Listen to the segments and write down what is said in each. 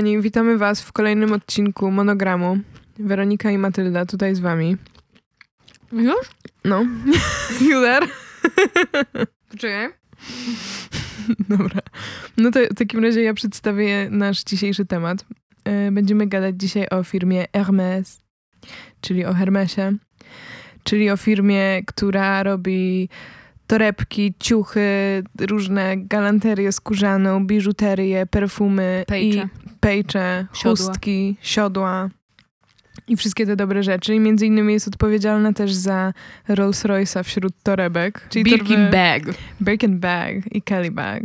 kochani, witamy Was w kolejnym odcinku Monogramu. Weronika i Matylda tutaj z Wami. Już? No. Juder. Poczekaj. Dobra. No to w takim razie ja przedstawię nasz dzisiejszy temat. E, Będziemy gadać dzisiaj o firmie Hermes, czyli o Hermesie, czyli o firmie, która robi torebki, ciuchy, różne galanterię skórzaną, biżuterię, perfumy Pejcze. i pejcze, Siodła. chustki, siodła i wszystkie te dobre rzeczy. I między innymi jest odpowiedzialna też za Rolls Royce'a wśród torebek. Czyli Birkin torby- bag. Birkin Bag i Kelly Bag.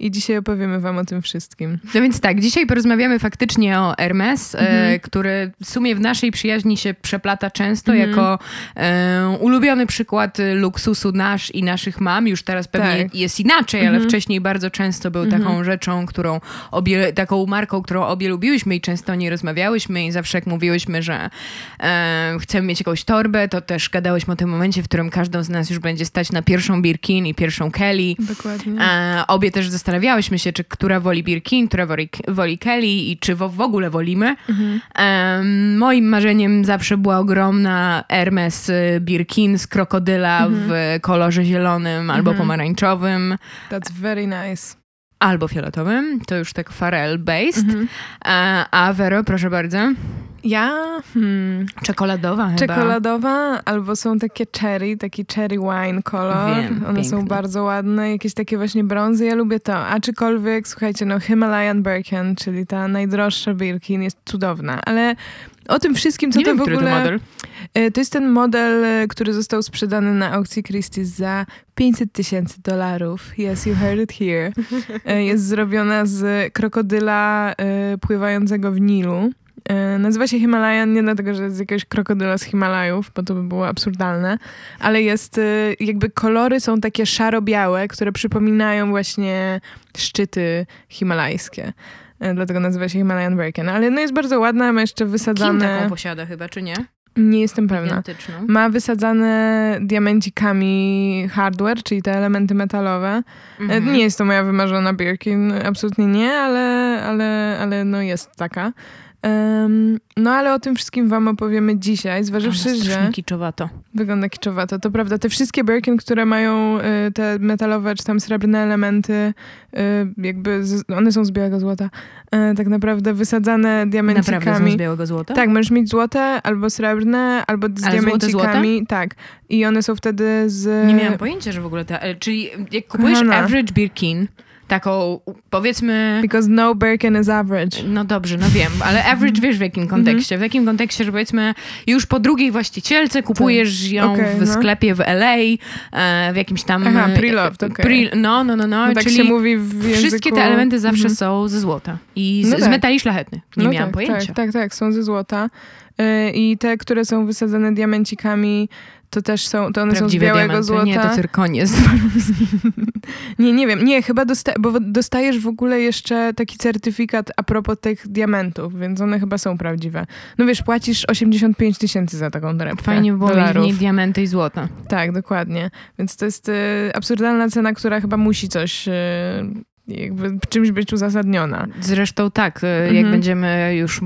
I dzisiaj opowiemy wam o tym wszystkim. No więc tak, dzisiaj porozmawiamy faktycznie o Hermes, e, Mhm. który w sumie w naszej przyjaźni się przeplata często Mhm. jako e, ulubiony przykład luksusu nasz i naszych mam. Już teraz pewnie Tak. jest inaczej, ale Mhm. wcześniej bardzo często był Mhm. taką rzeczą, którą obie, taką marką, którą obie lubiłyśmy i często nie rozmawiałyśmy i zawsze jak mówiłyśmy, że e, chcemy mieć jakąś torbę, to też gadałyśmy o tym momencie, w którym każdą z nas już będzie stać na pierwszą Birkin i pierwszą Kelly. Dokładnie. E, obie też zastanawiałyśmy się, czy która woli Birkin, która woli, woli Kelly i czy w, w ogóle wolimy. Mhm. Em, moim marzeniem zawsze była ogromna Hermes y, Birkin z krokodyla w kolorze zielonym albo Mhm. pomarańczowym. That's very nice. Albo fioletowym, to już tak farel based. Mhm. E, a Vero, proszę bardzo. Ja hmm, Czekoladowa chyba. czekoladowa albo są takie cherry, taki cherry wine kolor. Wiem, One są piękne. bardzo ładne, jakieś takie właśnie brązy. Ja lubię to. Aczkolwiek, słuchajcie, no Himalayan Birkin, czyli ta najdroższa Birkin jest cudowna, ale o tym wszystkim, co Nie to wiem, w ogóle... to model. E, To jest ten model, e, który został sprzedany na aukcji Christie's za 500 tysięcy dolarów. Yes, you heard it here. E, Jest zrobiona z krokodyla pływającego w Nilu. E, Nazywa się Himalayan nie dlatego, że jest jakiegoś krokodyla z Himalajów, bo to by było absurdalne, ale jest e, jakby kolory są takie szaro-białe, które przypominają właśnie szczyty himalajskie. E, Dlatego nazywa się Himalayan Birkin. Ale no jest bardzo ładna, ma jeszcze Kim wysadzane... taką posiada chyba, czy nie? Nie jestem pewna. Ma wysadzane diamencikami hardware, czyli te elementy metalowe. Mhm. Nie jest to moja wymarzona Birkin, absolutnie nie, ale, ale, ale no jest taka. No ale o tym wszystkim wam opowiemy dzisiaj, zważywszy, Ona że kiczowato. wygląda kiczowato. To prawda, te wszystkie Birkin, które mają y, te metalowe czy tam srebrne elementy, y, jakby z, one są z białego złota, y, tak naprawdę wysadzane Naprawdę są diamencikami. z białego złota? Tak, możesz mieć złote, albo srebrne, albo z Ale złote, diamencikami. Tak. I one są wtedy z... Nie miałam pojęcia, że w ogóle ta. e, Czyli jak kupujesz Kochana. average Birkin, taką powiedzmy. Because no Birkin is average. No dobrze, no wiem, ale average wiesz w jakim kontekście? W jakim kontekście, że powiedzmy już po drugiej właścicielce kupujesz ją Okej, w no. sklepie w LA, e, w jakimś tam... Aha, e, pre-loved, okej. pre- no, no, no, no, No, tak czyli się mówi w języku... wszystkie te elementy zawsze Mhm. są ze złota i z, No z tak. metali szlachetnych. Nie no miałam tak, pojęcia. Tak, tak, tak, są ze złota. Y, I te, które są wysadzane diamencikami, to też są, to one Prawdziwe są z białego diamenty. złota. Nie, to cyrkonie. nie, nie wiem, nie, chyba dosta bo dostajesz w ogóle jeszcze taki certyfikat a propos tych diamentów, więc one chyba są prawdziwe. No wiesz, płacisz 85 tysięcy za taką torebkę Fajnie by było mieć w dolarów. niej diamenty i złota. Tak, dokładnie. Więc to jest y, absurdalna cena, która chyba musi coś y, jakby czymś być uzasadniona. Zresztą tak, e, jak Mhm. będziemy już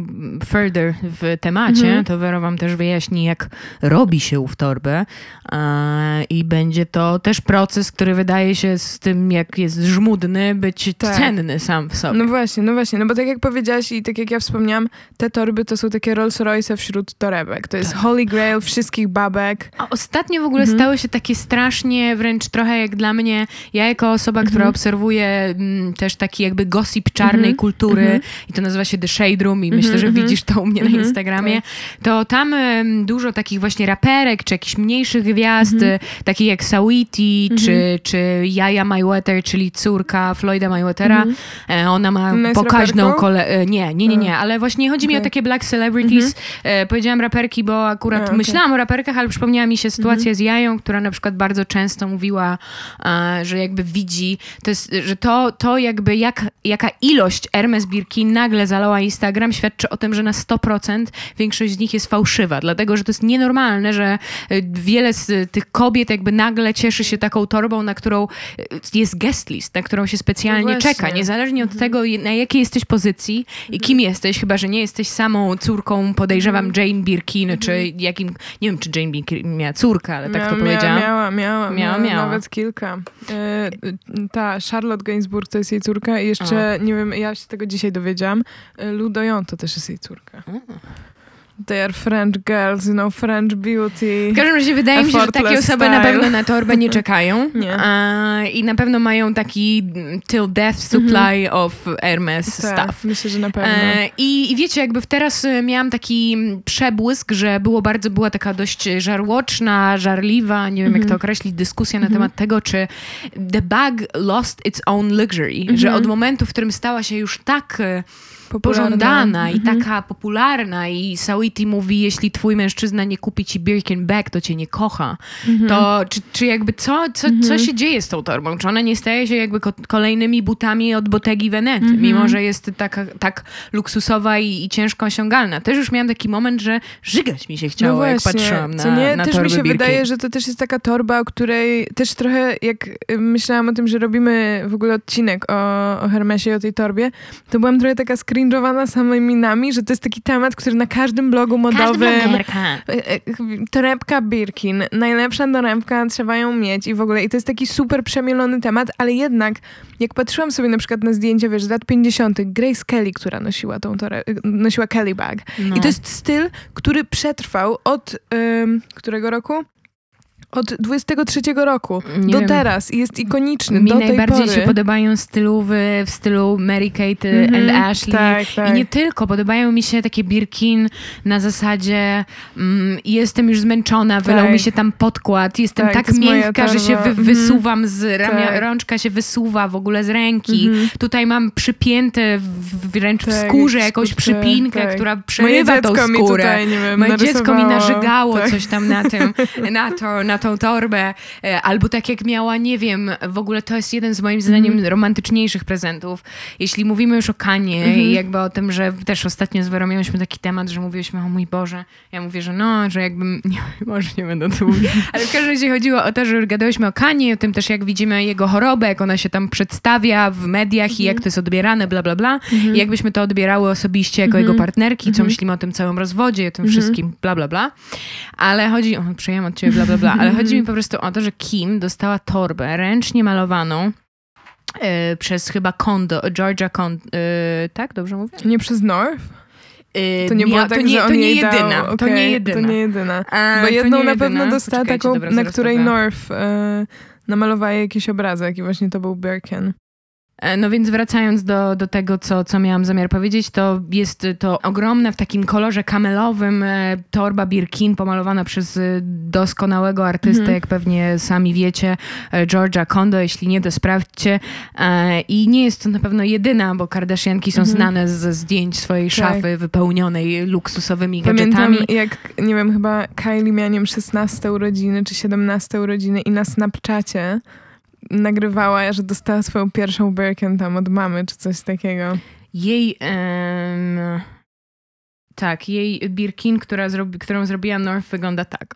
further w temacie, Mhm. to Wero wam też wyjaśni, jak robi się ów torbę e, i będzie to też proces, który wydaje się z tym, jak jest żmudny, być Tak. cenny sam w sobie. No właśnie, no właśnie, no bo tak jak powiedziałaś i tak jak ja wspomniałam, te torby to są takie Rolls Royce wśród torebek. To jest Tak. holy grail wszystkich babek. A ostatnio w ogóle Mhm. stały się takie strasznie, wręcz trochę jak dla mnie, ja jako osoba, która Mhm. obserwuje mm, też taki jakby gossip czarnej Mhm. kultury Mhm. i to nazywa się The Shade Room i Mhm, myślę, że mhm. widzisz to u mnie Mhm, na Instagramie, tak. to tam dużo takich właśnie raperek, czy jakichś mniejszych gwiazd, Mhm. takich jak Sawiti, Mhm. czy, czy Jaja Mayweather, czyli córka Floyda Mayweathera. Mhm. E, Ona ma jest pokaźną kole... e, Nie, nie, nie, nie, ale właśnie chodzi mi o takie black celebrities. E, Powiedziałam raperki, bo akurat A, okej. myślałam o raperkach, ale przypomniała mi się sytuacja Mhm. z Jają, która na przykład bardzo często mówiła, że jakby widzi, to jest, że to, to jakby jak, jaka ilość Hermes Birkin nagle zalała Instagram świadczy o tym, że na 100% większość z nich jest fałszywa, dlatego, że to jest nienormalne, że y, wiele z tych kobiet jakby nagle cieszy się taką torbą, na którą y, jest guest list, na którą się specjalnie No czeka, niezależnie od tego, na jakiej jesteś pozycji i kim jesteś, chyba, że nie jesteś samą córką, podejrzewam, Jane Birkin, czy jakim, nie wiem, czy Jane Birkin miała córkę, ale tak Miała- to powiedziałam. Miała, miała, Miała, miała, miała. Nawet kilka. E, ta Charlotte Gainsbourg to jest jej córka. I jeszcze, nie wiem, ja się tego dzisiaj dowiedziałam, Lou Doyon to też jest jej córka. They are French girls, you know, French beauty. W każdym razie wydaje mi się, że takie osoby na pewno na torbę nie czekają. Nie. A, I na pewno mają taki mm, till death supply of Hermes Tak, stuff. Myślę, że na pewno. E, I, I wiecie, jakby teraz e, miałam taki mm, przebłysk, że było bardzo, była taka dość żarłoczna, żarliwa, nie wiem Mhm. jak to określić, dyskusja na temat tego, czy the bag lost its own luxury, że Mhm. od momentu, w którym stała się już tak pożądana i Mhm. taka popularna i Sawiti mówi, jeśli twój mężczyzna nie kupi ci Birkin bag, to cię nie kocha. Mhm. To czy, czy jakby co, co, co się dzieje z tą torbą? Czy ona nie staje się jakby ko- kolejnymi butami od Bottegi Venety, Mhm. mimo że jest taka, tak luksusowa i, i ciężko osiągalna? Też już miałam taki moment, że żygać mi się chciało, jak patrzyłam na, No nie? na Też mi się Birkin. wydaje, że to też jest taka torba, o której też trochę, jak y, myślałam o tym, że robimy w ogóle odcinek o, o Hermesie i o tej torbie, to byłam trochę taka skringowana samymi nami, że to jest taki temat, który na każdym blogu modowym... blogerka. E, e, Torebka Birkin, najlepsza torebka, trzeba ją mieć i w ogóle. I to jest taki super przemielony temat, ale jednak jak patrzyłam sobie na przykład na zdjęcia, wiesz, z lat 50. Grace Kelly, która nosiła tą tore- nosiła Kelly bag. No. I to jest styl, który przetrwał od ym, którego roku? Od 23 roku Nie do wiem. teraz i jest ikoniczny Mi do tej najbardziej pory. się podobają stylowy w stylu Mary Kate Mhm, and Ashley. tak, tak. I nie tylko, podobają mi się takie Birkin na zasadzie mm, jestem już zmęczona, wylał Tak. mi się tam podkład, jestem Tak, tak, to miękka, że się wy, Mhm. wysuwam z ramia, Tak. rączka się wysuwa w ogóle z ręki. Mhm. Tutaj mam przypięte wręcz w Tak, skórze jak jakąś przypinkę, tak. która Moje przerywa tą dziecko mi skórę. tutaj, nie wiem, Moje dziecko mi nażygało Tak. coś tam na tym, na, to, na tą torbę. E, Albo tak jak miała, nie wiem, w ogóle to jest jeden z moim zdaniem Mhm. romantyczniejszych prezentów. Jeśli mówimy już o Kanie Mhm. i jakby o tym, że też ostatnio z Werą miałyśmy taki temat, że mówiłyśmy, o mój Boże, ja mówię, że no, że jakbym, nie, może nie będę tu mówić, ale w każdym razie chodziło o to, że gadałyśmy o Kanie, o tym też jak widzimy jego chorobę, jak ona się tam przedstawia w mediach i Mhm. jak to jest odbierane, bla, bla, bla. I jakbyśmy to odbierały osobiście jako Mhm. jego partnerki, co myślimy o tym całym rozwodzie, o tym wszystkim, bla, bla, bla. Ale chodzi, o, przejęłam od ciebie, bla, bla, bla, ale chodzi mi po prostu o to, że Kim dostała torbę ręcznie malowaną e, przez chyba Kondo, Georgia Kondo, e, tak? Dobrze mówię? Nie przez North? E, To nie było tak, to nie, że on to nie jej jedyna, dał, to okej, nie jedyna. To nie jedyna. A, Bo to jedną na jedyna. pewno dostała Poczekajcie, taką, dobra, na której powiem. North e, namalowała jakiś obrazek i właśnie to był Birkin. E, No więc wracając do, do tego, co, co miałam zamiar powiedzieć, to jest to ogromna w takim kolorze kamelowym e, torba Birkin pomalowana przez e, doskonałego artystę, Mhm. jak pewnie sami wiecie, Georgia Kondo, jeśli nie, to sprawdźcie. I nie jest to na pewno jedyna, bo Kardashianki są Mhm. znane ze zdjęć swojej Tak. szafy wypełnionej luksusowymi Pamiętam, gadżetami. jak, nie wiem, chyba Kylie miała, nie wiem, 16 urodziny czy 17 urodziny i na Snapchacie nagrywała, że dostała swoją pierwszą Birkin tam od mamy czy coś takiego. Jej... em, tak, jej Birkin, która zrobi, którą zrobiła North, wygląda tak.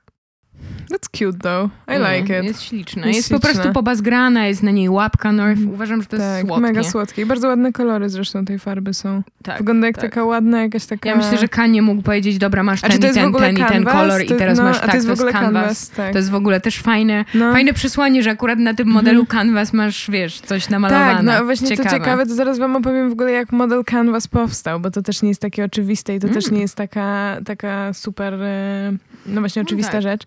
That's cute though. I Mm, like it. Jest śliczna. Jest Jest, po prostu pobazgrana, jest na niej łapka North. Mhm. Uważam, że to jest tak, słodkie. mega słodkie. I bardzo ładne kolory zresztą tej farby są. Tak. Wygląda jak tak. taka ładna, jakaś taka... Ja myślę, że Kanye mógł powiedzieć, dobra, masz ten to i jest ten, ogóle ten i ten kolor i To- teraz no, masz tak, to jest w ogóle canvas. canvas, tak. To jest w ogóle też fajne, No. fajne przesłanie, że akurat na tym modelu canvas masz, wiesz, coś namalowane. Tak, no właśnie ciekawe. to ciekawe, to zaraz wam opowiem w ogóle jak model Canvas powstał, bo to też nie jest takie oczywiste i to też Mm. nie jest taka, taka super, e, no właśnie oczywista tak. rzecz.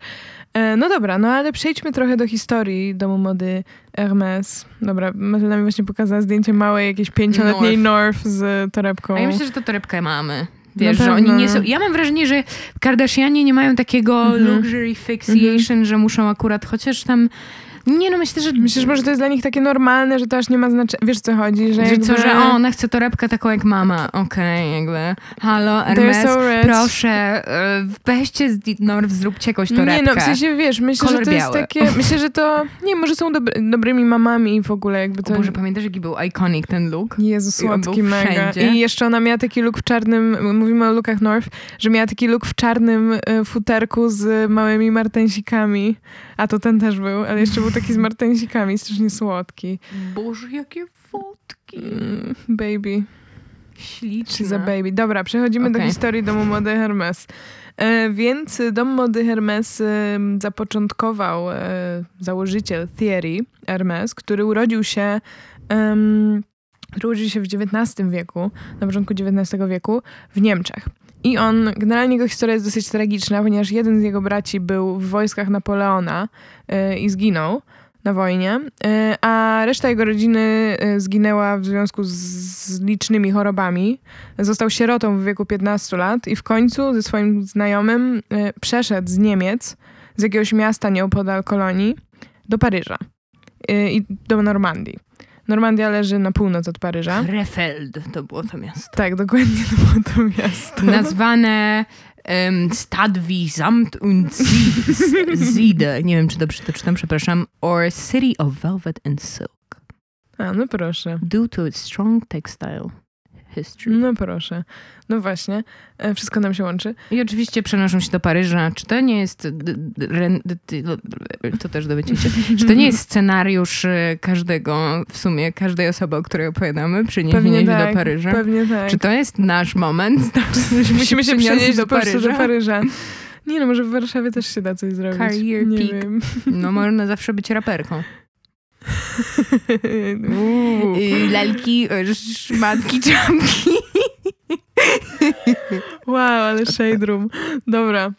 E, No dobra, no ale przejdźmy trochę do historii domu mody Hermes. Dobra, Matilda mi właśnie pokazała zdjęcie małej, jakiejś pięcioletniej North z torebką. A ja myślę, że to torebkę mamy. Wiesz, że oni nie są... Ja mam wrażenie, że Kardashianie nie mają takiego Mhm. luxury fixation, że muszą akurat, chociaż tam Nie no, myślę, że... Myślisz, może to jest dla nich takie normalne, że to aż nie ma znaczenia. Wiesz co chodzi, że Że jakby... co, że o, ona chce torebkę taką jak mama. Okej, jakby. Halo, Hermes, so proszę, e, weźcie z Norw, zróbcie jakąś torebkę. Nie no, w sensie wiesz, myślę, Kolor że to jest biały. takie, myślę, że to, nie, może są dobry, dobrymi mamami i w ogóle jakby to... O Boże, pamiętasz, jaki był iconic ten look? Jezu, słodki mega. wszędzie. I jeszcze ona miała taki look w czarnym, mówimy o lookach North, że miała taki look w czarnym e, futerku z małymi martensikami. A to ten też był, ale jeszcze był taki z martensikami, strasznie słodki. Boże, jakie fotki. Mm, baby. Śliczne. She's a baby. Dobra, przechodzimy do Okej. historii domu mody Hermes. E, więc dom mody Hermes e, zapoczątkował e, założyciel Thierry Hermes, który urodził się który urodził się w XIX wieku, na początku XIX wieku w Niemczech. I on, generalnie jego historia jest dosyć tragiczna, ponieważ jeden z jego braci był w wojskach Napoleona e, i zginął na wojnie, e, a reszta jego rodziny e, zginęła w związku z, licznymi chorobami. Został sierotą w wieku 15 lat i w końcu ze swoim znajomym przeszedł z Niemiec, z jakiegoś miasta nieopodal Kolonii, do Paryża i do Normandii. Normandia leży na północ od Paryża. Krefeld to było to miasto. Tak, dokładnie to było to miasto. Nazwane um, Stad wie Samt und Sie- Siede. Nie wiem, czy dobrze to czytam, przepraszam. Or City of Velvet and Silk. A, no proszę. Due to its strong textile history. No proszę. No właśnie. E, Wszystko nam się łączy. I oczywiście przenoszą się do Paryża. Czy to nie jest, d- to też dowiecie się, czy to nie jest scenariusz e, każdego, w sumie każdej osoby, o której opowiadamy, przeniesienie się tak. do Paryża? Pewnie tak. Czy to jest nasz moment? Musimy się przenieść do Paryża. do? Paryża. Nie no, może w Warszawie też się da coś zrobić. Career Nie peak. wiem. No można zawsze być raperką. Y, Lalki, y, szmatki, czapki. Wow, ale shade room. Dobra.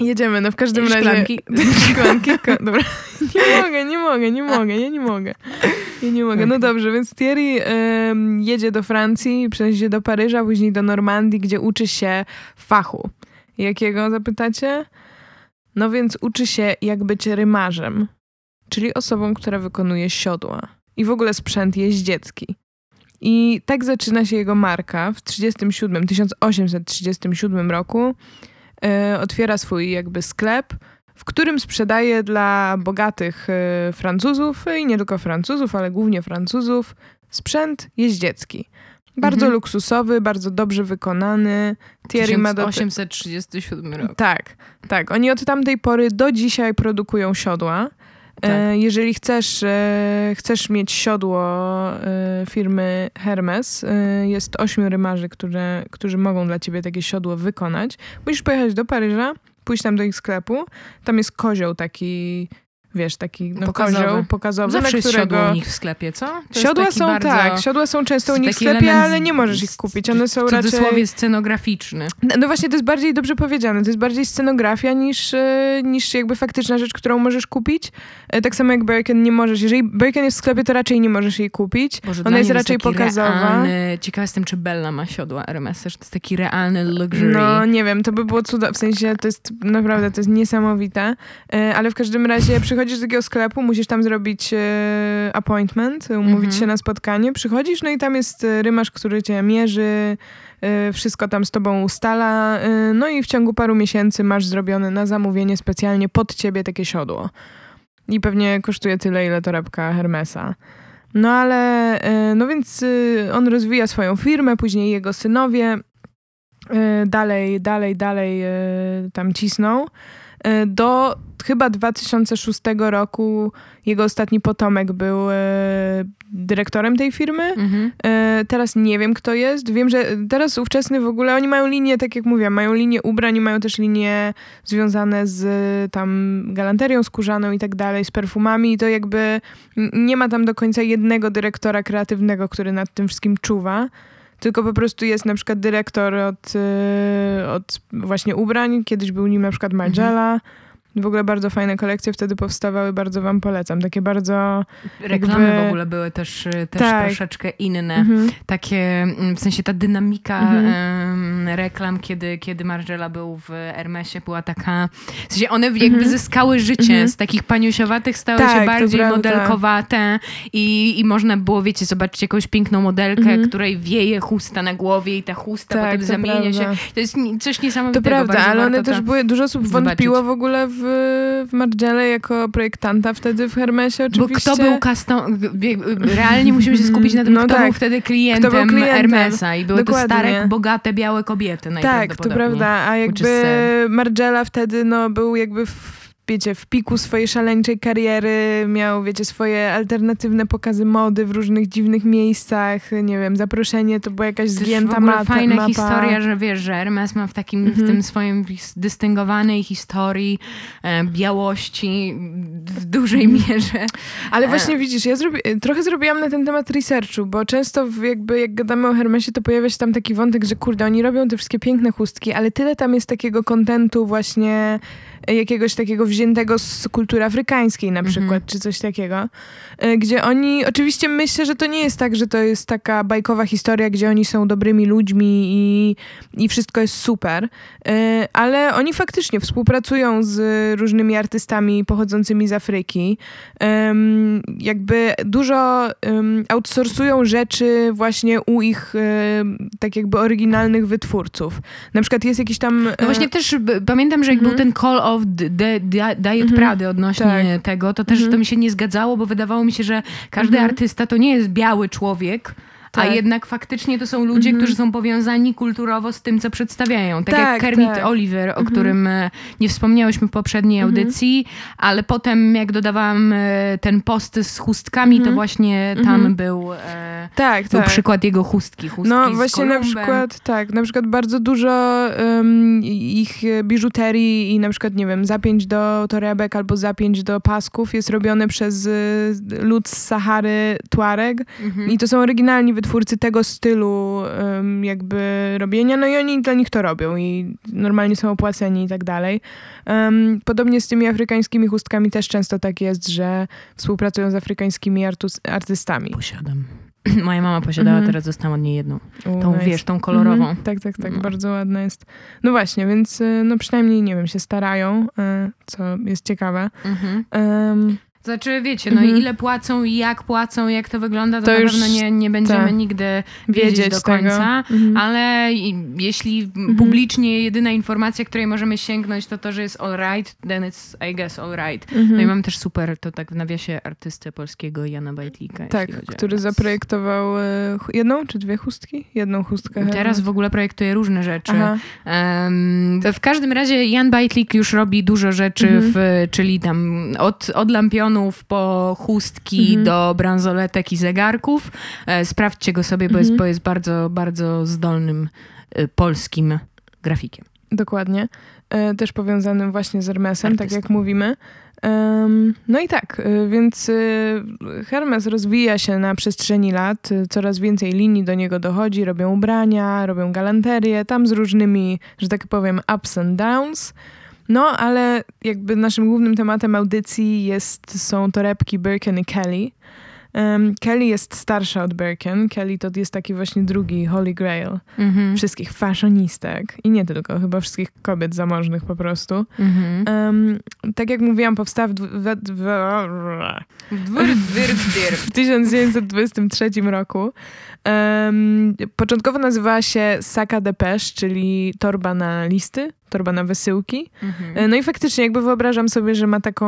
Jedziemy, no w każdym razie... Szklanki. Szklanki. Dobra. Nie mogę, nie mogę, nie mogę, ja nie mogę. Ja nie mogę. No dobrze, więc Thierry em, jedzie do Francji, się do Paryża, później do Normandii, gdzie uczy się fachu. Jakiego zapytacie? No więc uczy się jak być rymarzem, czyli osobą, która wykonuje siodła i w ogóle sprzęt jeździecki. I tak zaczyna się jego marka w 37, 1837 roku. E, otwiera swój jakby sklep, w którym sprzedaje dla bogatych e, Francuzów i nie tylko Francuzów, ale głównie Francuzów sprzęt jeździecki. Bardzo Mhm. luksusowy, bardzo dobrze wykonany. Thierry ma do, 1837 rok. tak, tak. Oni od tamtej pory do dzisiaj produkują siodła. Tak. E, jeżeli chcesz, e, chcesz mieć siodło e, firmy Hermes, e, jest ośmiu rymarzy, które, którzy mogą dla ciebie takie siodło wykonać. Musisz pojechać do Paryża, pójść tam do ich sklepu. Tam jest kozioł taki, wiesz, taki no, Pokazowy. kozioł pokazowy, Zawsze jest którego... siodło u nich w sklepie, co? To jest Siodła są bardzo tak, siodła są często u nich w sklepie, element ale nie możesz ich kupić. One są w raczej... cudzysłowie scenograficzny. No no właśnie, to jest bardziej dobrze powiedziane. To jest bardziej scenografia niż, e, niż jakby faktyczna rzecz, którą możesz kupić. E, Tak samo jak Birkin nie możesz. Jeżeli Birkin jest w sklepie, to raczej nie możesz jej kupić. Boże, Ona jest raczej taki pokazowa. Realny, ciekawa jestem, czy Bella ma siodła Hermesa, że to jest taki realny luxury. No nie wiem, to by było cuda. W sensie to jest naprawdę, to jest niesamowite. E, Ale w każdym razie przychodzisz do takiego sklepu, musisz tam zrobić e, appointment, umówić Mhm. się na spotkanie. Przychodzisz, no i tam jest e, rymarz, który cię mierzy, e, wszystko tam z tobą ustala. e, No i w ciągu paru miesięcy masz zrobione na zamówienie specjalnie pod ciebie takie siodło. I pewnie kosztuje tyle, ile torebka Hermesa. No ale, e, no więc e, on rozwija swoją firmę, później jego synowie e, dalej, dalej, dalej e, tam cisną. E, Do chyba 2006 roku jego ostatni potomek był e, dyrektorem tej firmy. Mhm. E, Teraz nie wiem, kto jest. Wiem, że teraz ówczesny w ogóle, oni mają linię, tak jak mówiłam, mają linię ubrań i mają też linie związane z tam galanterią skórzaną i tak dalej, z perfumami i to jakby nie ma tam do końca jednego dyrektora kreatywnego, który nad tym wszystkim czuwa. Tylko po prostu jest na przykład dyrektor od, e, od właśnie ubrań. Kiedyś był nim na przykład Margiela. W ogóle bardzo fajne kolekcje wtedy powstawały, bardzo wam polecam. Takie bardzo... Reklamy Jakby- w ogóle były też, y, też Tak. troszeczkę inne. Mhm. Takie, mm, w sensie ta dynamika Mhm. reklam, kiedy, kiedy Margiela był w Hermesie, była taka... W sensie one jakby -hmm. zyskały życie. -hmm. Z takich paniusiowatych stały tak, się bardziej modelkowate i, i można było, wiecie, zobaczyć jakąś piękną modelkę, -hmm. której wieje chusta na głowie i ta chusta tak, potem zamienia prawda. się. To jest coś niesamowitego. To prawda, ale one też były, dużo osób zobaczyć. wątpiło w ogóle w, w Margiele jako projektanta wtedy w Hermesie oczywiście. Bo kto był custom... Realnie musimy się skupić na tym, no kto tak. był wtedy klientem, był klientem Hermesa i były Dokładnie. to stare, bogate, białe kobiety Tak, to prawda, a jakby Margiela wtedy no, był jakby w wiecie, w piku swojej szaleńczej kariery, miał, wiecie, swoje alternatywne pokazy mody w różnych dziwnych miejscach, nie wiem, zaproszenie to była jakaś zgięta to mapa. fajna mapa. historia, że wiesz, że Hermes ma w takim, w tym mhm. swoim dystyngowanej historii e, białości w dużej mhm. mierze. Ale e. właśnie widzisz, ja zrobi trochę zrobiłam na ten temat researchu, bo często jakby jak gadamy o Hermesie, to pojawia się tam taki wątek, że kurde, oni robią te wszystkie piękne chustki, ale tyle tam jest takiego kontentu właśnie jakiegoś takiego wziętego z kultury afrykańskiej na przykład, mhm. czy coś takiego, e, gdzie oni, oczywiście myślę, że to nie jest tak, że to jest taka bajkowa historia, gdzie oni są dobrymi ludźmi i, i wszystko jest super, e, ale oni faktycznie współpracują z różnymi artystami pochodzącymi z Afryki, jakby dużo outsourcują rzeczy właśnie u ich tak jakby oryginalnych wytwórców. Na przykład jest jakiś tam... No właśnie też pamiętam, że jak był mhm. ten call of the, Diet mhm. Prady odnośnie tak. tego, to też mhm. to mi się nie zgadzało, bo wydawało mi się, że każdy mhm. artysta to nie jest biały człowiek, tak. A jednak faktycznie to są ludzie, którzy są powiązani kulturowo z tym, co przedstawiają. Tak, tak jak Kermit tak. Oliver, o którym e, nie wspomniałyśmy w poprzedniej audycji, ale potem jak dodawałam e, ten post z chustkami, to właśnie tam był, e, tak, był przykład jego chustki. chustki no właśnie na przykład, tak, na przykład bardzo dużo um, ich biżuterii i na przykład, nie wiem, zapięć do torebek albo zapięć do pasków jest robione przez lud z Sahary Tuareg i to są oryginalni wytwórcy tego stylu jakby robienia, no i oni dla nich to robią i normalnie są opłaceni i tak dalej. Podobnie z tymi afrykańskimi chustkami też często tak jest, że współpracują z afrykańskimi artystami. Posiadam. Moja mama posiadała, mm teraz dostałam od niej jedną. Tą, nice. wiesz, tą kolorową. Mm. Tak, tak, tak. No. Bardzo ładna jest. No właśnie, więc y, no przynajmniej, nie wiem, się starają, y, co jest ciekawe. Mm -hmm. um, znaczy, wiecie, no mhm. ile płacą i jak płacą, jak to wygląda, to, to na pewno nie, nie będziemy ta, nigdy wiedzieć, wiedzieć do końca, mhm. ale jeśli mhm. publicznie jedyna informacja, której możemy sięgnąć, to to, że jest all right, then it's, I guess, all right. No i mhm. mamy też super, to tak w nawiasie artystę polskiego Jana Bajtlika. Tak, który zaprojektował e, jedną czy dwie chustki? Jedną chustkę. Teraz w ogóle projektuje różne rzeczy. Um, w każdym razie Jan Bajtlik już robi dużo rzeczy, mhm. w, czyli tam od, od lampionu po chustki mhm. do bransoletek i zegarków. E, sprawdźcie go sobie, bo, mhm. jest, bo jest bardzo, bardzo zdolnym e, polskim grafikiem. Dokładnie. E, też powiązanym właśnie z Hermesem, Artystą. tak jak mówimy. No i tak, więc Hermes rozwija się na przestrzeni lat, coraz więcej linii do niego dochodzi, robią ubrania, robią galanterię, tam z różnymi, że tak powiem, ups and downs. No, ale jakby naszym głównym tematem audycji jest, są torebki Birkin i Kelly. Um, Kelly jest starsza od Birkin. Kelly to jest taki właśnie drugi Holy Grail mm-hmm. wszystkich fashionistek i nie tylko, chyba wszystkich kobiet zamożnych po prostu. Mm-hmm. Um, tak jak mówiłam, powstała w, w, w, w 1923 roku. Um, początkowo nazywała się Saka Depeche, czyli torba na listy, torba na wysyłki. Mhm. E, no i faktycznie jakby wyobrażam sobie, że ma taką,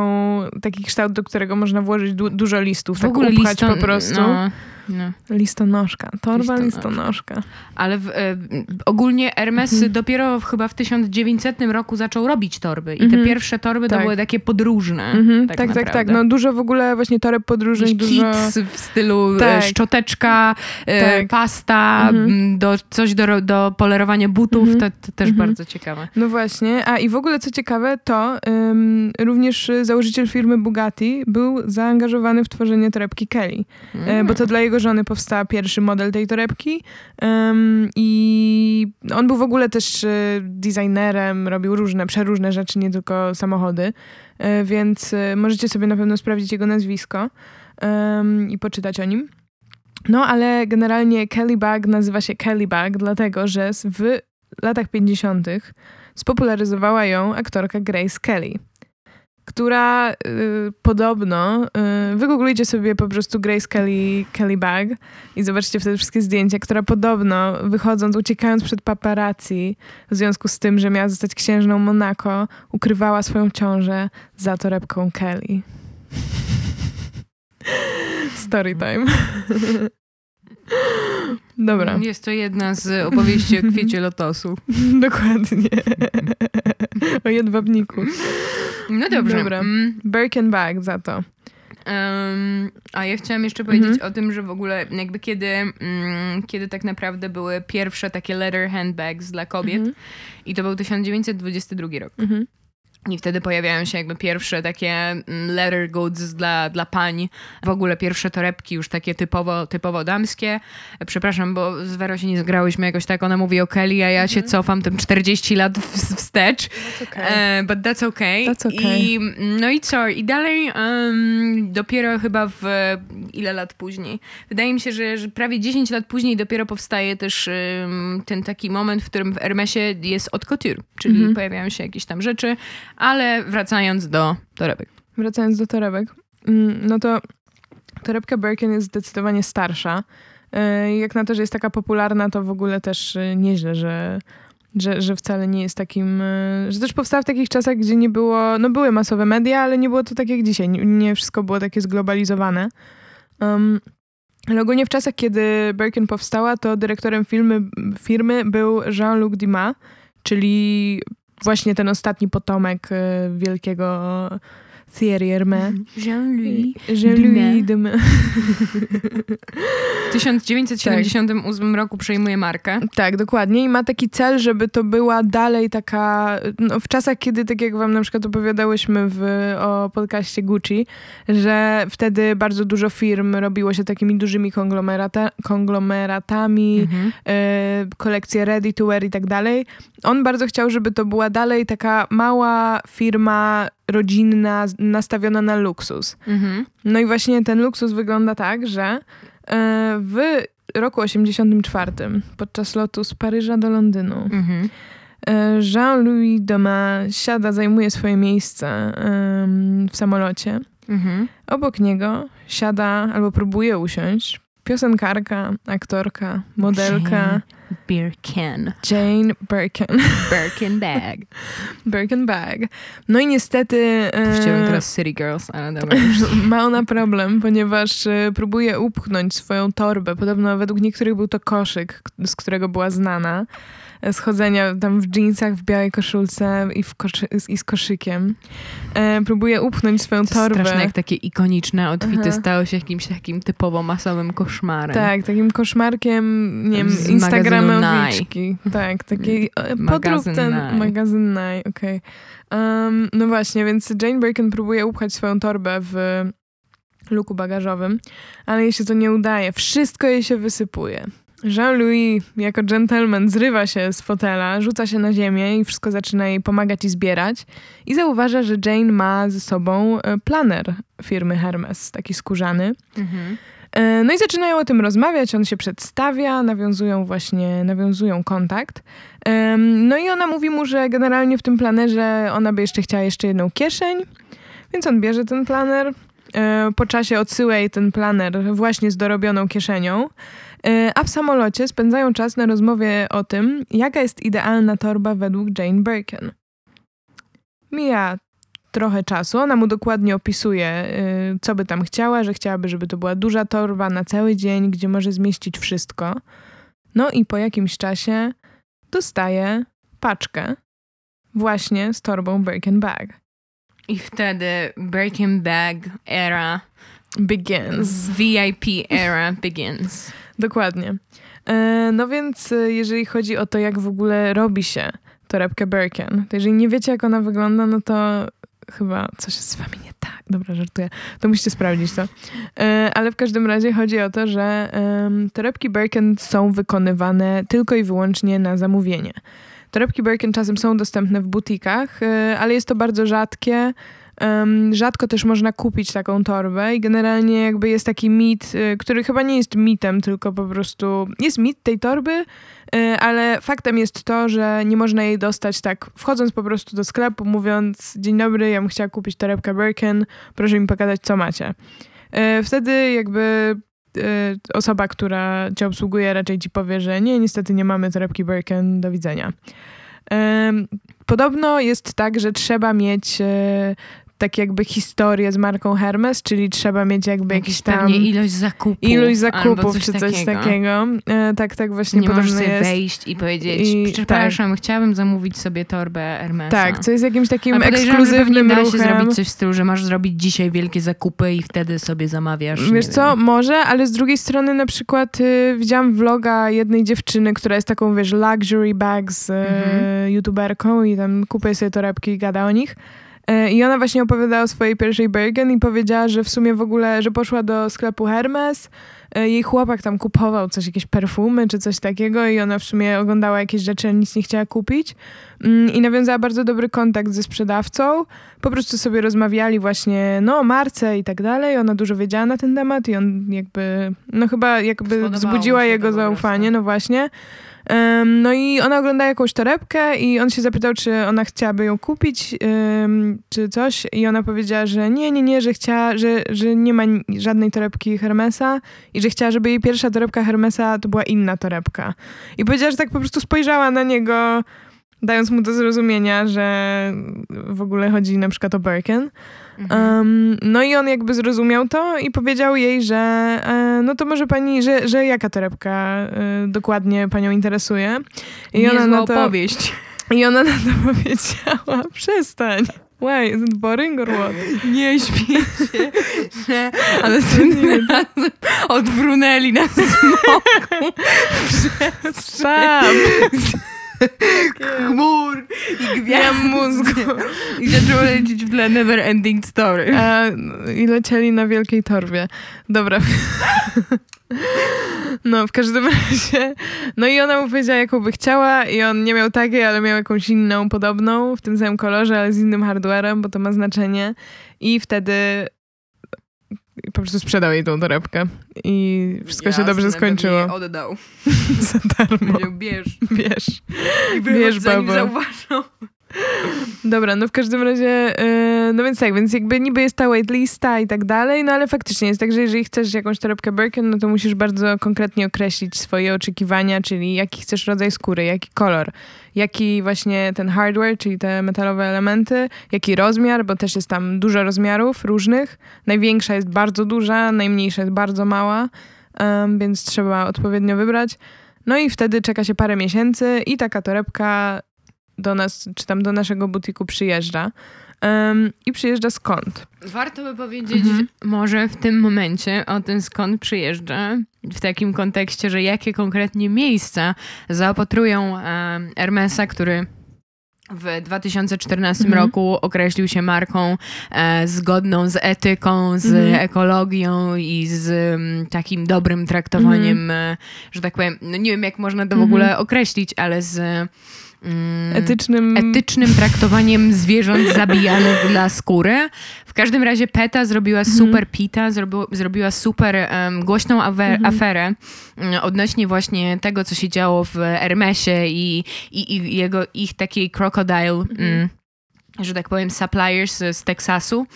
taki kształt, do którego można włożyć du dużo listów, w tak ogóle upchać liston, po prostu. No. No. Listonoszka, torba listonoszka. listonoszka. Ale w, e, ogólnie Hermes mhm. dopiero w, chyba w 1900 roku zaczął robić torby. I te mhm. pierwsze torby tak. to były takie podróżne. Mhm. Tak, tak, tak, tak, No dużo w ogóle właśnie toreb podróżnych. Dużo... w stylu e, tak. szczoteczka, e, tak. pasta, mhm. do, coś do, do polerowania butów. Mhm. To, to, też bardzo ciekawe. No właśnie. A i w ogóle co ciekawe, to również założyciel firmy Bugatti był zaangażowany w tworzenie torebki Kelly. Mm. Bo to dla jego żony powstał pierwszy model tej torebki i on był w ogóle też e, designerem, robił różne, przeróżne rzeczy, nie tylko samochody, e, więc możecie sobie na pewno sprawdzić jego nazwisko i poczytać o nim. No, ale generalnie Kelly Bag nazywa się Kelly Bag, dlatego że w latach 50. spopularyzowała ją aktorka Grace Kelly która y, podobno, y, wygooglujcie sobie po prostu Grace Kelly, Kelly Bag i zobaczcie wtedy wszystkie zdjęcia, która podobno wychodząc, uciekając przed paparazzi w związku z tym, że miała zostać księżną Monaco, ukrywała swoją ciążę za torebką Kelly. Story time. Dobra. Jest to jedna z opowieści o kwiecie lotosu. Dokładnie. o jedwabniku. No dobrze. Dobra. Mm. Birkenbag za to. Um, a ja chciałam jeszcze powiedzieć mhm. o tym, że w ogóle jakby kiedy, mm, kiedy tak naprawdę były pierwsze takie leather handbags dla kobiet mhm. i to był 1922 rok. Mhm. I wtedy pojawiają się jakby pierwsze takie mm, leather goods dla, dla pań. W ogóle pierwsze torebki już takie typowo, typowo damskie. Przepraszam, bo z Wero się nie zgrałyśmy jakoś tak. Ona mówi o Kelly, a ja się mhm. cofam tym 40 lat wstecz. That's okay. Uh, but that's okay. That's okay. I, no i co? I dalej um, dopiero chyba w ile lat później? Wydaje mi się, że, że prawie 10 lat później dopiero powstaje też um, ten taki moment, w którym w Hermesie jest haute couture, czyli mm -hmm. pojawiają się jakieś tam rzeczy, ale wracając do torebek. Wracając do torebek, mm, no to torebka Birkin jest zdecydowanie starsza. Y, jak na to, że jest taka popularna, to w ogóle też y, nieźle, że, że, że wcale nie jest takim... Y, że też powstała w takich czasach, gdzie nie było... No były masowe media, ale nie było to tak jak dzisiaj. Nie wszystko było takie zglobalizowane. Um, ale ogólnie w czasach, kiedy Birkin powstała, to dyrektorem filmy, firmy był Jean-Luc Dumas, czyli właśnie ten ostatni potomek y, wielkiego Thierry Hermé. Jean-Louis Jean-Louis Dumas. W 1978 tak. roku przejmuje markę. Tak, dokładnie. I ma taki cel, żeby to była dalej taka... No, w czasach, kiedy, tak jak wam na przykład opowiadałyśmy w, o podcaście Gucci, że wtedy bardzo dużo firm robiło się takimi dużymi konglomerata, konglomeratami, mhm. y, kolekcje ready to wear i tak dalej. On bardzo chciał, żeby to była dalej taka mała firma rodzinna, nastawiona na luksus. Mhm. No i właśnie ten luksus wygląda tak, że e, w roku 84 podczas lotu z Paryża do Londynu mhm. E, Jean-Louis Domas siada, zajmuje swoje miejsce w samolocie. Mhm. Obok niego siada albo próbuje usiąść piosenkarka, aktorka, modelka. Jane Birkin. Jane Birkin. Birkin bag. Birkin bag. No i niestety... Puściłem e, teraz City Girls, ale dobra. ma ona problem, ponieważ e, próbuje upchnąć swoją torbę. Podobno według niektórych był to koszyk, z którego była znana schodzenia tam w jeansach, w białej koszulce i, w koszy i z koszykiem. E, próbuje upchnąć swoją to torbę. Straszne, jak takie ikoniczne outfity Aha. stały się jakimś takim typowo masowym koszmarem. Tak, takim koszmarkiem, nie wiem, instagramowiczki. Tak, taki e, podrób ten magazyn Nine, okej. Okay. Um, no właśnie, więc Jane Birkin próbuje upchać swoją torbę w luku bagażowym, ale jej się to nie udaje. Wszystko jej się wysypuje. Jean-Louis jako gentleman zrywa się z fotela, rzuca się na ziemię i wszystko zaczyna jej pomagać i zbierać. I zauważa, że Jane ma ze sobą e, planer firmy Hermes, taki skórzany. Mhm. E, no i zaczynają o tym rozmawiać, on się przedstawia, nawiązują właśnie, nawiązują kontakt. No i ona mówi mu, że generalnie w tym planerze ona by jeszcze chciała jeszcze jedną kieszeń, więc on bierze ten planer. E, po czasie odsyła jej ten planer właśnie z dorobioną kieszenią. E, a w samolocie spędzają czas na rozmowie o tym, jaka jest idealna torba według Jane Birkin. Mija trochę czasu, ona mu dokładnie opisuje, e, co by tam chciała, że chciałaby, żeby to była duża torba na cały dzień, gdzie może zmieścić wszystko. No i po jakimś czasie dostaje paczkę właśnie z torbą Birkin Bag. I wtedy Birkin Bag era begins. VIP era begins. Dokładnie. E, no więc e, jeżeli chodzi o to, jak w ogóle robi się torebkę Birkin, to jeżeli nie wiecie, jak ona wygląda, no to chyba coś jest z wami nie tak. Dobra, żartuję. To musicie sprawdzić to. E, ale w każdym razie chodzi o to, że torebki Birkin są wykonywane tylko i wyłącznie na zamówienie. Torebki Birkin czasem są dostępne w butikach, ale jest to bardzo rzadkie rzadko też można kupić taką torbę i generalnie jakby jest taki mit, y, który chyba nie jest mitem, tylko po prostu jest mit tej torby, y, ale faktem jest to, że nie można jej dostać tak wchodząc po prostu do sklepu, mówiąc dzień dobry, ja bym chciała kupić torebkę Birkin, proszę mi pokazać co macie. Y, wtedy jakby osoba, która cię obsługuje raczej ci powie, że nie, niestety nie mamy torebki Birkin, do widzenia. Podobno jest tak, że trzeba mieć tak jakby historię z marką Hermes, czyli trzeba mieć jakby jakiś tam... ilość zakupów. Ilość zakupów, coś czy coś takiego. takiego. E, tak, tak właśnie Nie możesz sobie jest. wejść i powiedzieć, I, przepraszam, tak. chciałabym zamówić sobie torbę Hermesa. Tak, co jest jakimś takim ekskluzywnym że ruchem. się zrobić coś w stylu, że masz zrobić dzisiaj wielkie zakupy i wtedy sobie zamawiasz. Wiesz co, wiem. może, ale z drugiej strony na przykład y, widziałam vloga jednej dziewczyny, która jest taką, wiesz, luxury bags y, mhm. youtuberką i tam kupuje sobie torebki i gada o nich. E, I ona właśnie opowiadała o swojej pierwszej Bergen i powiedziała, że w sumie w ogóle, że poszła do sklepu Hermes, e, jej chłopak tam kupował coś, jakieś perfumy czy coś takiego i ona w sumie oglądała jakieś rzeczy, ale nic nie chciała kupić mm, i nawiązała bardzo dobry kontakt ze sprzedawcą. Po prostu sobie rozmawiali właśnie, no o marce i tak dalej. Ona dużo wiedziała na ten temat i on jakby, no chyba jakby wzbudziła jego zaufanie, no właśnie. Um, no i ona ogląda jakąś torebkę i on się zapytał, czy ona chciałaby ją kupić, um, czy coś. I ona powiedziała, że nie, nie, nie, że chciała, że, że nie ma żadnej torebki Hermesa i że chciała, żeby jej pierwsza torebka Hermesa to była inna torebka. I powiedziała, że tak po prostu spojrzała na niego, dając mu do zrozumienia, że w ogóle chodzi na przykład o Birkin. Um, no i on jakby zrozumiał to i powiedział jej, że e, no to może pani, że, że jaka torebka e, dokładnie panią interesuje. I Niezła ona na to, opowieść. I ona na to powiedziała, przestań. Why, is it boring or what? Nie śmiej się, że... Ale tym razem odwrunęli na smoku. Stop! Gwiazd mózgu. I zaczęło lecieć w tle Never Ending Story. A, I lecieli na wielkiej torbie. Dobra. No, w każdym razie. No i ona mu powiedziała, jaką by chciała, i on nie miał takiej, ale miał jakąś inną, podobną, w tym samym kolorze, ale z innym hardwarem, bo to ma znaczenie. I wtedy po prostu sprzedał jej tą torebkę. I wszystko Jasne, się dobrze skończyło. Jej oddał. Za darmo. Powiedział, bierz. Bierz. I bierz, babo. zauważą. Dobra, no w każdym razie, yy, no więc tak, więc jakby niby jest ta waitlista i tak dalej, no ale faktycznie jest tak, że jeżeli chcesz jakąś torebkę Birkin, no to musisz bardzo konkretnie określić swoje oczekiwania, czyli jaki chcesz rodzaj skóry, jaki kolor, jaki właśnie ten hardware, czyli te metalowe elementy, jaki rozmiar, bo też jest tam dużo rozmiarów różnych. Największa jest bardzo duża, najmniejsza jest bardzo mała, um, więc trzeba odpowiednio wybrać. No i wtedy czeka się parę miesięcy i taka torebka do nas, czy tam do naszego butiku przyjeżdża. Um, I przyjeżdża skąd? Warto by powiedzieć mhm. może w tym momencie o tym, skąd przyjeżdża, w takim kontekście, że jakie konkretnie miejsca zaopatrują um, Hermesa, który w 2014 mhm. roku określił się marką e, zgodną z etyką, z mhm. ekologią i z m, takim dobrym traktowaniem, mhm. e, że tak powiem, no nie wiem jak można to w ogóle mhm. określić, ale z Mm, etycznym... etycznym traktowaniem zwierząt zabijanych dla skóry. W każdym razie PETA zrobiła mhm. super PITA, zrobiła super um, głośną awe- mhm. aferę um, odnośnie właśnie tego, co się działo w Hermesie i, i, i jego, ich takiej crocodile, mm, że tak powiem, suppliers z Teksasu.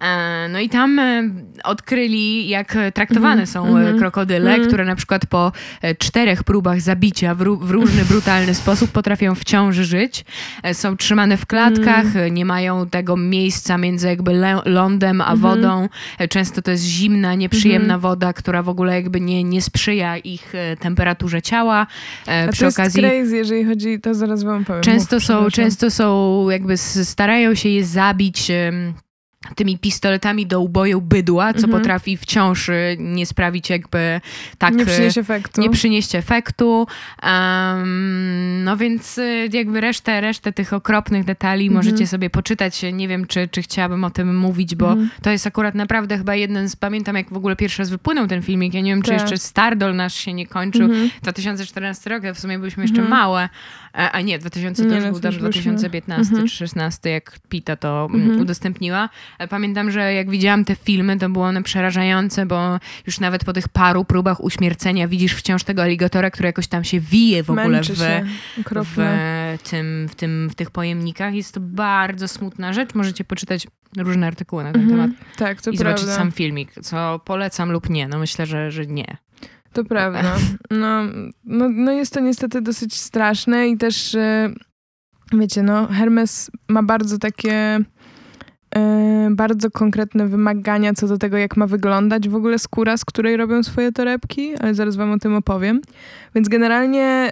E, no i tam e, odkryli, jak traktowane mm -hmm. są -hmm. krokodyle, -hmm. które na przykład po czterech próbach zabicia w, w różny brutalny sposób potrafią wciąż żyć. Są trzymane w klatkach, mhm. nie mają tego miejsca między jakby lądem a mhm. wodą. Często to jest zimna, nieprzyjemna mhm. woda, która w ogóle jakby nie, nie sprzyja ich temperaturze ciała. A Przy to okazji. Jest crazy, jeżeli chodzi, to zaraz wam powiem. Często Mów, są, często są jakby starają się je zabić tymi pistoletami do uboju bydła, co mhm. potrafi wciąż nie sprawić jakby tak... Nie przynieść efektu. Nie przynieść efektu. Um, no więc y, jakby resztę, resztę tych okropnych detali mhm. możecie sobie poczytać. Nie wiem, czy, czy chciałabym o tym mówić, bo mhm. to jest akurat naprawdę chyba jeden z... Pamiętam, jak w ogóle pierwszy raz wypłynął ten filmik. Ja nie wiem, czy tak. jeszcze Stardol nasz się nie kończył. 2014 rok, w sumie byliśmy jeszcze małe. A, a nie, 2000 nie, to już był 2015 czy 16, jak Pita to mm, udostępniła. Ale pamiętam, że jak widziałam te filmy, to było one przerażające, bo już nawet po tych paru próbach uśmiercenia widzisz wciąż tego aligatora, który jakoś tam się wije w ogóle w, w, tym, w, tym, w tych pojemnikach. Jest to bardzo smutna rzecz. Możecie poczytać różne artykuły na ten Mhm. temat Tak, to i prawda. zobaczyć sam filmik, co polecam lub nie. No myślę, że, że nie. To prawda. No, no, no jest to niestety dosyć straszne i też e, wiecie, no Hermes ma bardzo takie e, bardzo konkretne wymagania co do tego, jak ma wyglądać w ogóle skóra, z której robią swoje torebki, ale zaraz wam o tym opowiem. Więc generalnie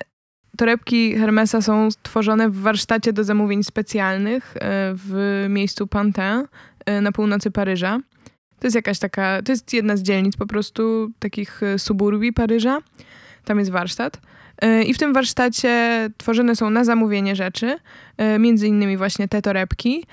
torebki Hermesa są tworzone w warsztacie do zamówień specjalnych e, w miejscu Pantin na północy Paryża. To jest jakaś taka, to jest jedna z dzielnic po prostu takich e, suburbii Paryża. Tam jest warsztat. E, I w tym warsztacie tworzone są na zamówienie rzeczy, e, między innymi właśnie te torebki,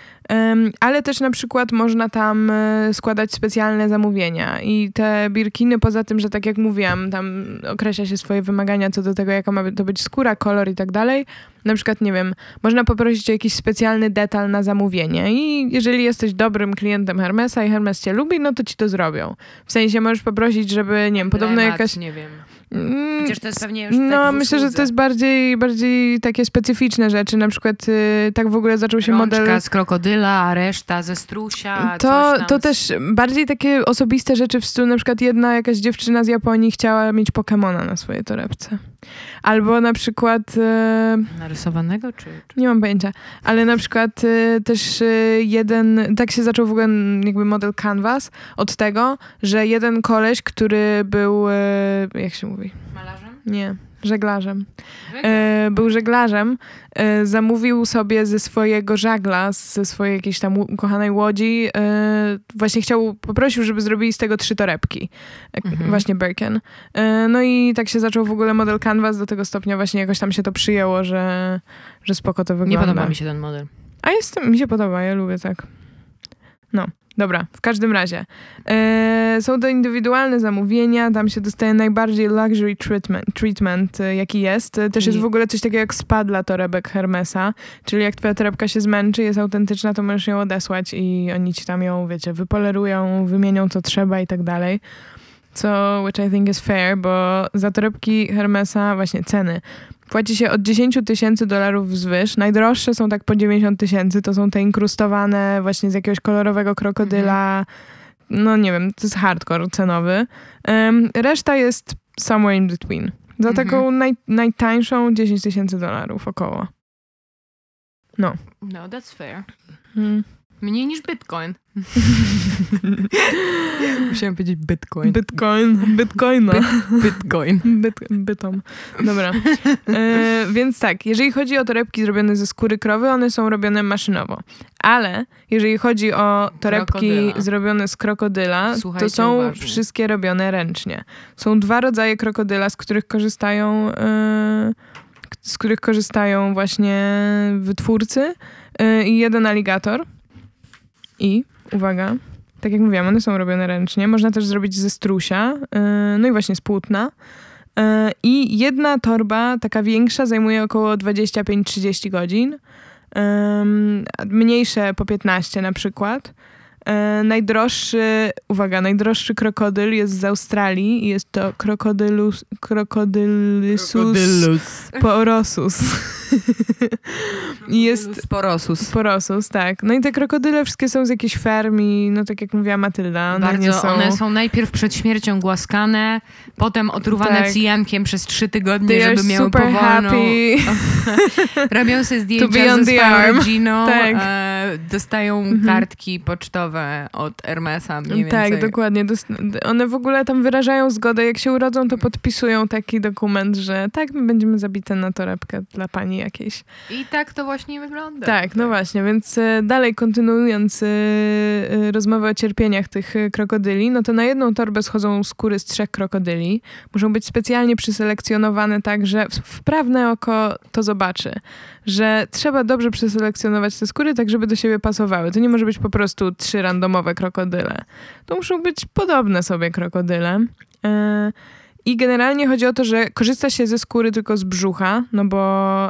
ale też na przykład można tam e, składać specjalne zamówienia i te birkiny, poza tym, że tak jak mówiłam, tam określa się swoje wymagania co do tego, jaka ma to być skóra, kolor i tak dalej. Na przykład, nie wiem, można poprosić o jakiś specjalny detal na zamówienie i jeżeli jesteś dobrym klientem Hermesa i Hermes cię lubi, no to ci to zrobią. W sensie możesz poprosić, żeby, nie wiem, podobno jakaś... Nie wiem. Mm, Chociaż to jest pewnie już no, tak myślę, że to jest bardziej, bardziej takie specyficzne rzeczy. Na przykład y, tak w ogóle zaczął się Rączka model... z krokodyla, a reszta ze strusia. To, to też bardziej takie osobiste rzeczy w stylu, na przykład jedna jakaś dziewczyna z Japonii chciała mieć Pokemona na swojej torebce. Albo na przykład, e, Narysowanego, czy... czy... nie mam pojęcia, ale na przykład e, też e, jeden, tak się zaczął w ogóle jakby model Canvas od tego, że jeden koleś, który był, e, jak się mówi? Malarzem? Nie, żeglarzem. e, był żeglarzem, e, zamówił sobie ze swojego żagla, ze swojej jakiejś tam ukochanej łodzi, e, właśnie chciał, poprosił, żeby zrobili z tego trzy torebki. E, Mhm. Właśnie Birkin. E, no i tak się zaczął w ogóle model Canvas do tego stopnia właśnie jakoś tam się to przyjęło, że, że spoko to wygląda. Nie podoba mi się ten model. A jest, mi się podoba, ja lubię tak. No, dobra, w każdym razie. E, są to indywidualne zamówienia, tam się dostaje najbardziej luxury treatment, treatment e, jaki jest. E, Też jest w ogóle coś takiego jak spa dla torebek Hermesa, czyli jak twoja torebka się zmęczy, jest autentyczna, to możesz ją odesłać i oni ci tam ją, wiecie, wypolerują, wymienią co trzeba i tak dalej. Co, which I think is fair, bo za torebki Hermesa właśnie ceny Płaci się od 10 tysięcy dolarów wzwyż. Najdroższe są tak po 90 tysięcy. To są te inkrustowane właśnie z jakiegoś kolorowego krokodyla. No nie wiem, to jest hardcore cenowy. Em, reszta jest somewhere in between. Za Mhm. taką naj, najtańszą 10 tysięcy dolarów około. No, that's fair. Hmm. Mniej niż Bitcoin. Musiałem powiedzieć Bitcoin. Bitcoin. Bitcoina. Bitcoin. Byt, bytom. Dobra. E, więc tak, jeżeli chodzi o torebki zrobione ze skóry krowy, one są robione maszynowo. Ale jeżeli chodzi o torebki Krokodyla. zrobione z krokodyla, Słuchajcie to są uważnie. wszystkie robione ręcznie. Są dwa rodzaje krokodyla, z których korzystają, e, z których korzystają właśnie wytwórcy e, i jeden aligator. I, uwaga, tak jak mówiłam, one są robione ręcznie. Można też zrobić ze strusia, e, no i właśnie z płótna. E, I jedna torba, taka większa, zajmuje około 25-30 godzin. Mniejsze po 15 na przykład. E, Najdroższy, uwaga, najdroższy krokodyl jest z Australii i jest to krokodylus, krokodylysus porosus. Jest Porosus. porosus, tak. No i te krokodyle wszystkie są z jakiejś fermi, no tak jak mówiła Matylda. One Bardzo, są... one są najpierw przed śmiercią głaskane, potem otruwane Tak. cyjankiem przez trzy tygodnie, They żeby miały super powolną... happy. Robią sobie zdjęcia ze swoją arm. rodziną, Tak. e, dostają Mhm. kartki pocztowe od Hermesa mniej Tak, więcej. dokładnie. Dost- One w ogóle tam wyrażają zgodę. Jak się urodzą, to podpisują taki dokument, że tak, my będziemy zabite na torebkę dla pani jakiejś. I tak to właśnie wygląda. Tak, no właśnie, więc e, dalej kontynuując e, e, rozmowę o cierpieniach tych krokodyli, no to na jedną torbę schodzą skóry z trzech krokodyli. Muszą być specjalnie przyselekcjonowane tak, że w- wprawne oko to zobaczy, że trzeba dobrze przeselekcjonować te skóry tak, żeby do siebie pasowały. To nie może być po prostu trzy randomowe krokodyle. To muszą być podobne sobie krokodyle. E, I generalnie chodzi o to, że korzysta się ze skóry tylko z brzucha, no bo...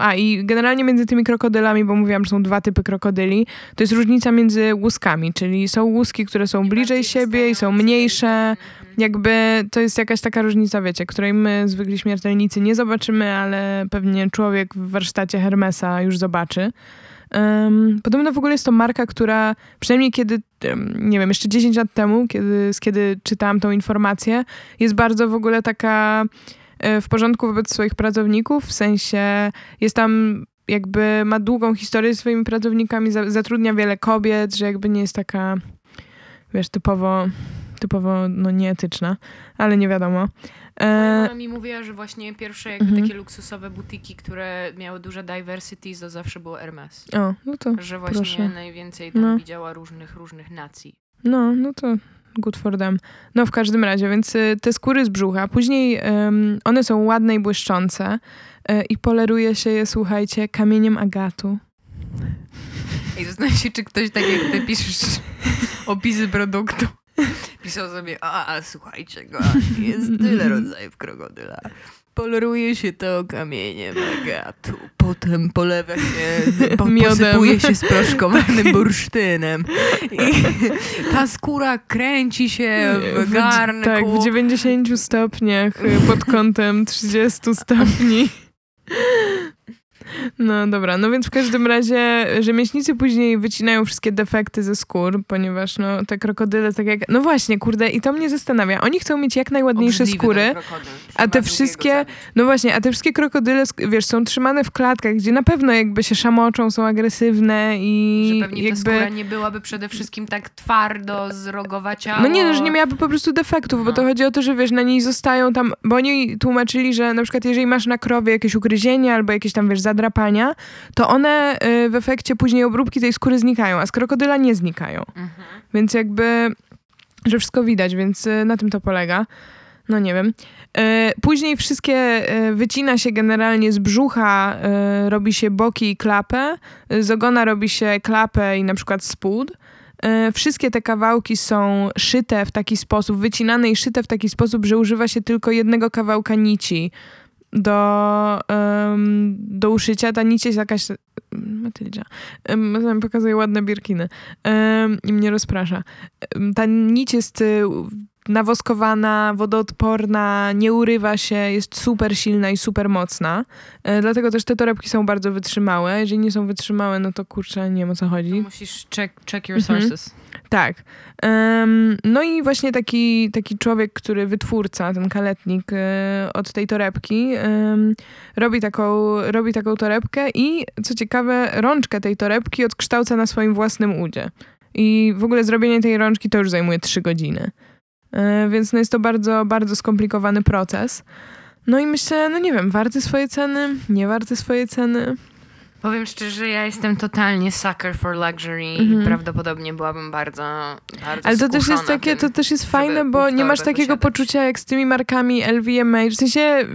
A, i generalnie między tymi krokodylami, bo mówiłam, że są dwa typy krokodyli, to jest różnica między łuskami, czyli są łuski, które są bliżej siebie i są mniejsze. Jakby to jest jakaś taka różnica, wiecie, której my, zwykli śmiertelnicy, nie zobaczymy, ale pewnie człowiek w warsztacie Hermesa już zobaczy. Um, podobno w ogóle jest to marka, która przynajmniej kiedy, nie wiem, jeszcze 10 lat temu, kiedy, kiedy czytałam tą informację, jest bardzo w ogóle taka e, w porządku wobec swoich pracowników, w sensie jest tam jakby ma długą historię z swoimi pracownikami, zatrudnia wiele kobiet, że jakby nie jest taka, wiesz, typowo, typowo no nieetyczna, ale nie wiadomo. Moja mama mi mówiła, że właśnie pierwsze jakby mhm. takie luksusowe butiki, które miały duże diversity, to zawsze było Hermes. O, no to Że właśnie proszę. najwięcej tam no. widziała różnych, różnych nacji. No, no to good for them. No w każdym razie, więc y, te skóry z brzucha, później um, one są ładne i błyszczące y, i poleruje się je, słuchajcie, kamieniem agatu. Ej, zastanawiam się, czy ktoś tak jak ty piszesz opisy produktu Pisał sobie, a, a słuchajcie go, jest tyle rodzajów krokodyla. Poleruje się to kamieniem agatu, potem polewa się, po, posypuje się sproszkowanym bursztynem i ta skóra kręci się w garnku. tak, w 90 stopniach pod kątem 30 stopni. No dobra, no więc w każdym razie rzemieślnicy później wycinają wszystkie defekty ze skór, ponieważ no te krokodyle tak jak... No właśnie, kurde, i to mnie zastanawia. Oni chcą mieć jak najładniejsze Obrzydliwy skóry, a te wszystkie... No właśnie, a te wszystkie krokodyle, wiesz, są trzymane w klatkach, gdzie na pewno jakby się szamoczą, są agresywne i że pewnie jakby... ta skóra nie byłaby przede wszystkim tak twardo, zrogowa ciało. No nie, no, że nie miałaby po prostu defektów, no. bo to chodzi o to, że wiesz, na niej zostają tam... Bo oni tłumaczyli, że na przykład jeżeli masz na krowie jakieś ugryzienie albo jakieś tam, wiesz, zadrapania, to one y, w efekcie później obróbki tej skóry znikają, a z krokodyla nie znikają. Mhm. Więc jakby, że wszystko widać, więc y, na tym to polega. No nie wiem. Y, później wszystkie wycina się generalnie z brzucha, robi się boki i klapę, z ogona robi się klapę i na przykład spód. Wszystkie te kawałki są szyte w taki sposób, wycinane i szyte w taki sposób, że używa się tylko jednego kawałka nici do, um, do uszycia. Ta nić jest jakaś... Matyldzia. Um, pokazuje ładne birkiny um, i mnie rozprasza. ta nić jest y, nawoskowana, wodoodporna, nie urywa się, jest super silna i super mocna. E, dlatego też te torebki są bardzo wytrzymałe. Jeżeli nie są wytrzymałe, no to kurczę, nie wiem o co chodzi. To musisz check, check your mhm. Tak. Um, no i właśnie taki, taki człowiek, który wytwórca, ten kaletnik y, od tej torebki, robi, taką, robi taką torebkę i co ciekawe, rączkę tej torebki odkształca na swoim własnym udzie. I w ogóle zrobienie tej rączki to już zajmuje trzy godziny. E, więc no jest to bardzo, bardzo skomplikowany proces. No i myślę, no nie wiem, warty swoje ceny, nie warty swoje ceny. Powiem szczerze, ja jestem totalnie sucker for luxury mhm. i prawdopodobnie byłabym bardzo, bardzo Ale to też jest takie, to też jest fajne, bo nie masz takiego posiadać. poczucia jak z tymi markami LVMH. W sensie,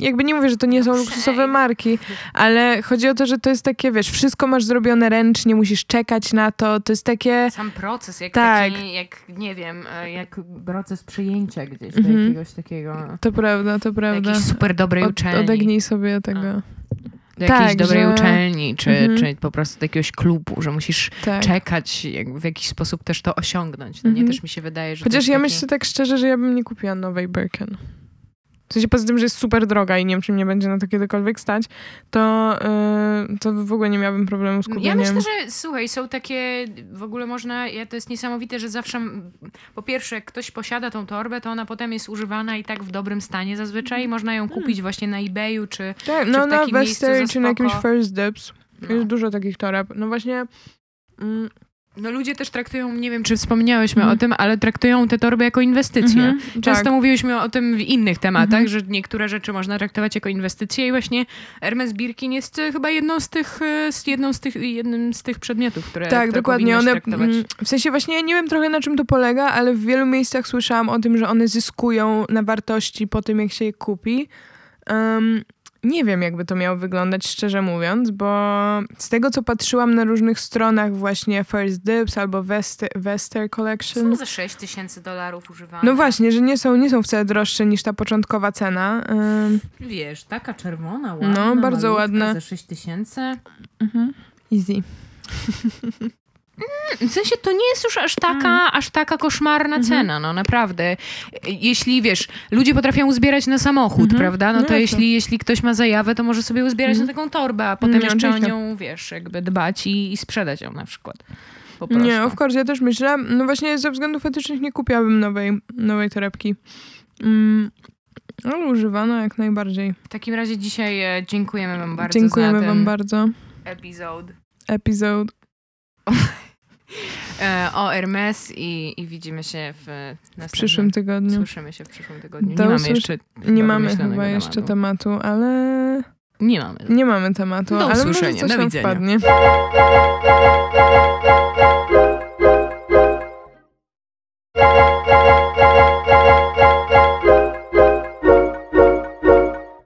jakby nie mówię, że to nie są luksusowe marki, ale chodzi o to, że to jest takie, wiesz, wszystko masz zrobione ręcznie, musisz czekać na to, to jest takie... Sam proces, jak tak. taki, jak, nie wiem, e, jak proces przyjęcia gdzieś mhm. do jakiegoś takiego... To prawda, to prawda. Jakiejś super dobrej Od, uczelni. Odegnij sobie tego. A do tak, jakiejś dobrej że... uczelni, czy, mhm. czy po prostu do jakiegoś klubu, że musisz tak. czekać, w jakiś sposób też to osiągnąć. No nie, też mi się wydaje, że Chociaż ja takie... myślę tak szczerze, że ja bym nie kupiła nowej Birkin. W sensie poza tym, że jest super droga i nie wiem, czy mnie będzie na to kiedykolwiek stać, to, yy, to w ogóle nie miałabym problemu z kupieniem. Ja myślę, że słuchaj, są takie, w ogóle można, ja, to jest niesamowite, że zawsze, po pierwsze, jak ktoś posiada tą torbę, to ona potem jest używana i tak w dobrym stanie zazwyczaj i można ją kupić właśnie na eBayu, czy, tak, no, czy w na Western, czy na jakimś First Dips. No. Jest dużo takich toreb. No właśnie... Mm, no ludzie też traktują, nie wiem czy wspomniałyśmy mm. o tym, ale traktują te torby jako inwestycje. Mm -hmm, Często tak. mówiłyśmy o tym w innych tematach, mm -hmm. że niektóre rzeczy można traktować jako inwestycje i właśnie Hermes Birkin jest e, chyba jedną z tych, e, jedną z tych, jednym z tych przedmiotów, które Tak, dokładnie. One, traktować. Mm, w sensie właśnie nie wiem trochę na czym to polega, ale w wielu miejscach słyszałam o tym, że one zyskują na wartości po tym, jak się je kupi. Um, nie wiem, jakby to miało wyglądać, szczerze mówiąc, bo z tego, co patrzyłam na różnych stronach właśnie First Dips albo Wester, Wester Collection, Są za 6 tysięcy dolarów używane. no właśnie, że nie są, nie są wcale droższe niż ta początkowa cena. Ym, Wiesz, taka czerwona, ładna, No, bardzo ładna. za 6 tysięcy. easy. W sensie to nie jest już aż taka, aż taka koszmarna cena, no naprawdę. Jeśli, wiesz, ludzie potrafią uzbierać na samochód, prawda? No No to jasne. jeśli, jeśli ktoś ma zajawę, to może sobie uzbierać na taką torbę, a potem jeszcze o nią, wiesz, jakby dbać i, i sprzedać ją na przykład. Nie, of course, ja też myślę. No właśnie ze względów etycznych nie kupiłabym nowej, nowej torebki. Mm, ale używana jak najbardziej. W takim razie dzisiaj e, dziękujemy wam bardzo Dziękujemy za ten wam bardzo. epizod Epizode. E, o Hermes i, i, widzimy się w, następnym... w przyszłym tygodniu. Słyszymy się w przyszłym tygodniu. Do nie mamy jeszcze Nie mamy chyba tematu. jeszcze tematu, ale... Nie mamy. Nie mamy tematu, Do ale może coś Do widzenia. wpadnie.